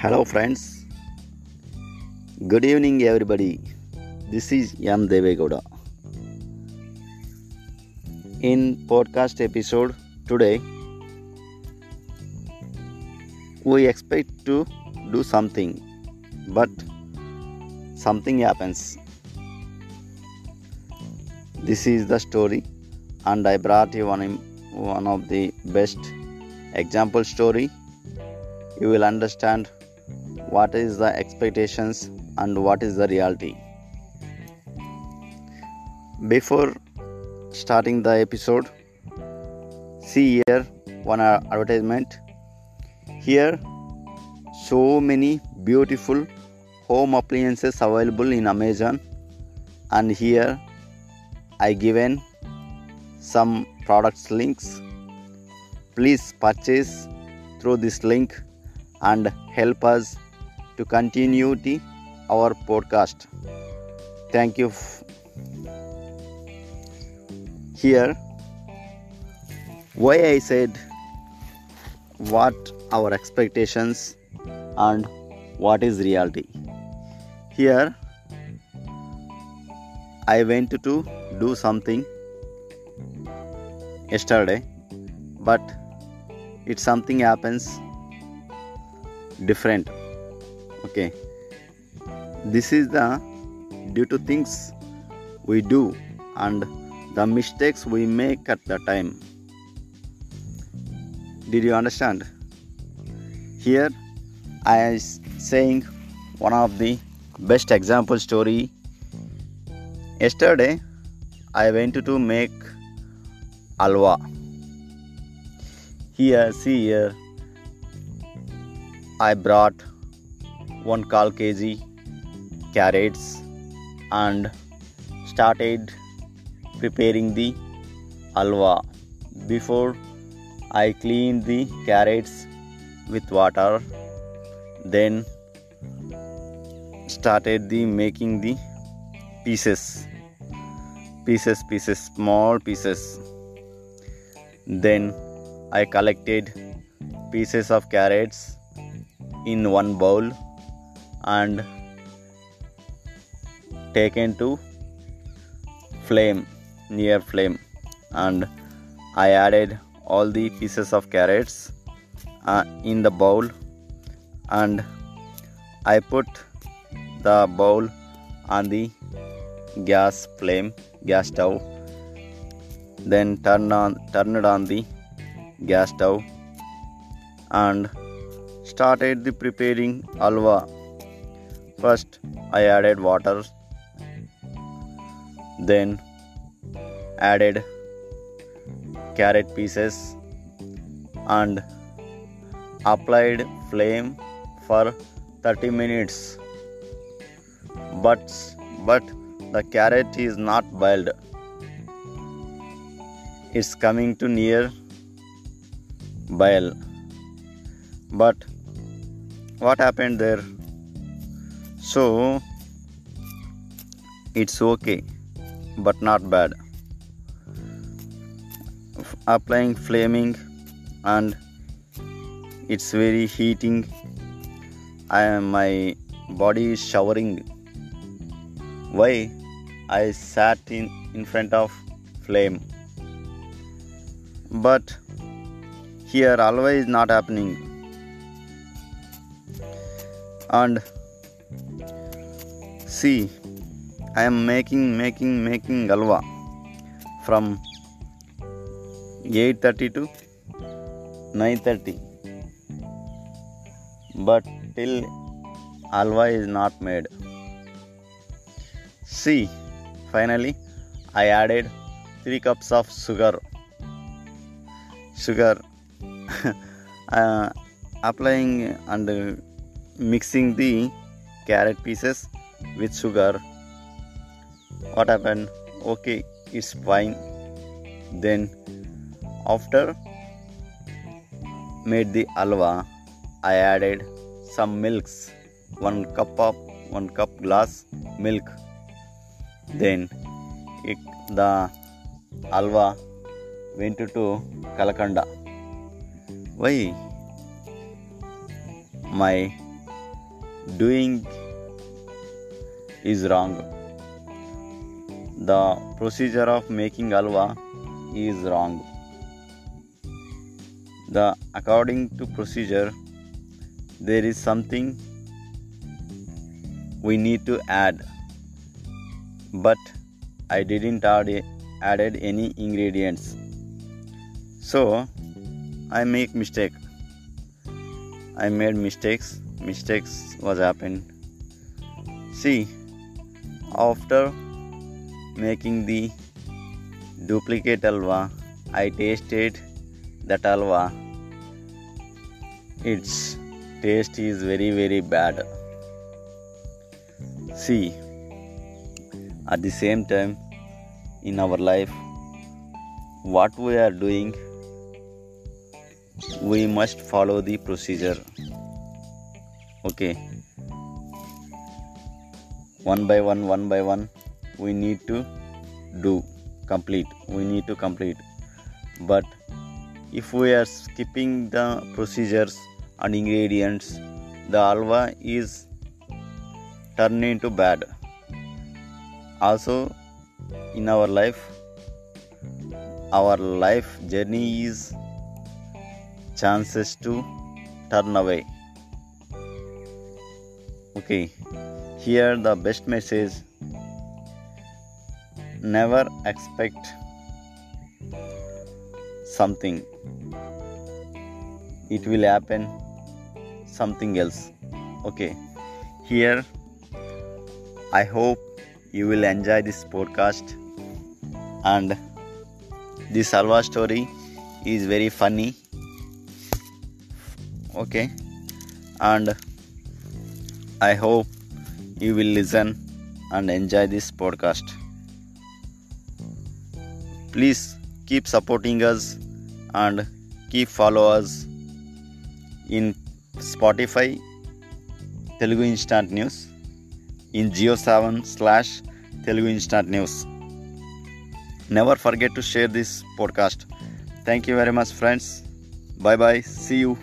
Hello, friends. Good evening, everybody. This is M. Devegowda. In podcast episode today, we expect to do something, but something happens. This is the story, and I brought you one of the best example story. You will understand what is the expectations and what is the reality. Before starting the episode see here one advertisement. Here so many beautiful home appliances available in amazon. And here i given some products links. Please purchase through this link and help us to continue the, our podcast. Thank you. Here, why I said what our expectations and what is reality. Here, I went to do something yesterday, but it something happens different okay. This is the due to things we do and the mistakes we make at the time. Did you understand? Here i am saying one of the best example story. Yesterday i went to make alwa. Here see here. I brought one call kg carrots and started preparing the alwa. Before I cleaned the carrots with water, then started the making the pieces, pieces, pieces, small pieces. Then I collected pieces of carrots in one bowl and taken to flame near flame. And i added all the pieces of carrots uh, in the bowl. And i put the bowl on the gas flame gas stove. Then turn on turn it on the gas stove. And started the preparing alwa first i added water then added carrot pieces and applied flame for 30 minutes. But but the carrot is not boiled. It's coming to near boil. But what happened there so it's okay but not bad. Applying flaming and it's very heating. I am my body is showering. Why? I sat in in front of flame. But here always not happening. And see i am making making making alwa from 8:30 to 9:30 but till alwa is not made. See finally i added 3 cups of sugar. Sugar uh, applying and mixing the carrot pieces with sugar. What happened? Okay it's fine. Then after made the alwa i added some milks. One cup of one cup glass milk. Then it, the alwa went to kalakanda. Why? My doing is wrong. The procedure of making alwa is wrong. The according to procedure there is something we need to add. But i didn't add added any ingredients. So i make mistake. I made mistakes mistakes was happened. See after making the duplicate alwa i tasted that alwa its taste is very very bad. See at the same time in our life what we are doing we must follow the procedure okay. One by one one by one we need to do complete. We need to complete. But if we are skipping the procedures and ingredients the alwa is turned into bad. Also in our life our life journey is chances to turn away okay here the best message. Never expect something. It will happen something else. Okay. Here i hope you will enjoy this podcast. And this salva story is very funny. Okay. And i hope you will listen and enjoy this podcast. Please keep supporting us and keep follow us in spotify telugu instant news in geo 7 slash telugu instant news. Never forget to share this podcast. Thank you very much friends. Bye bye. See you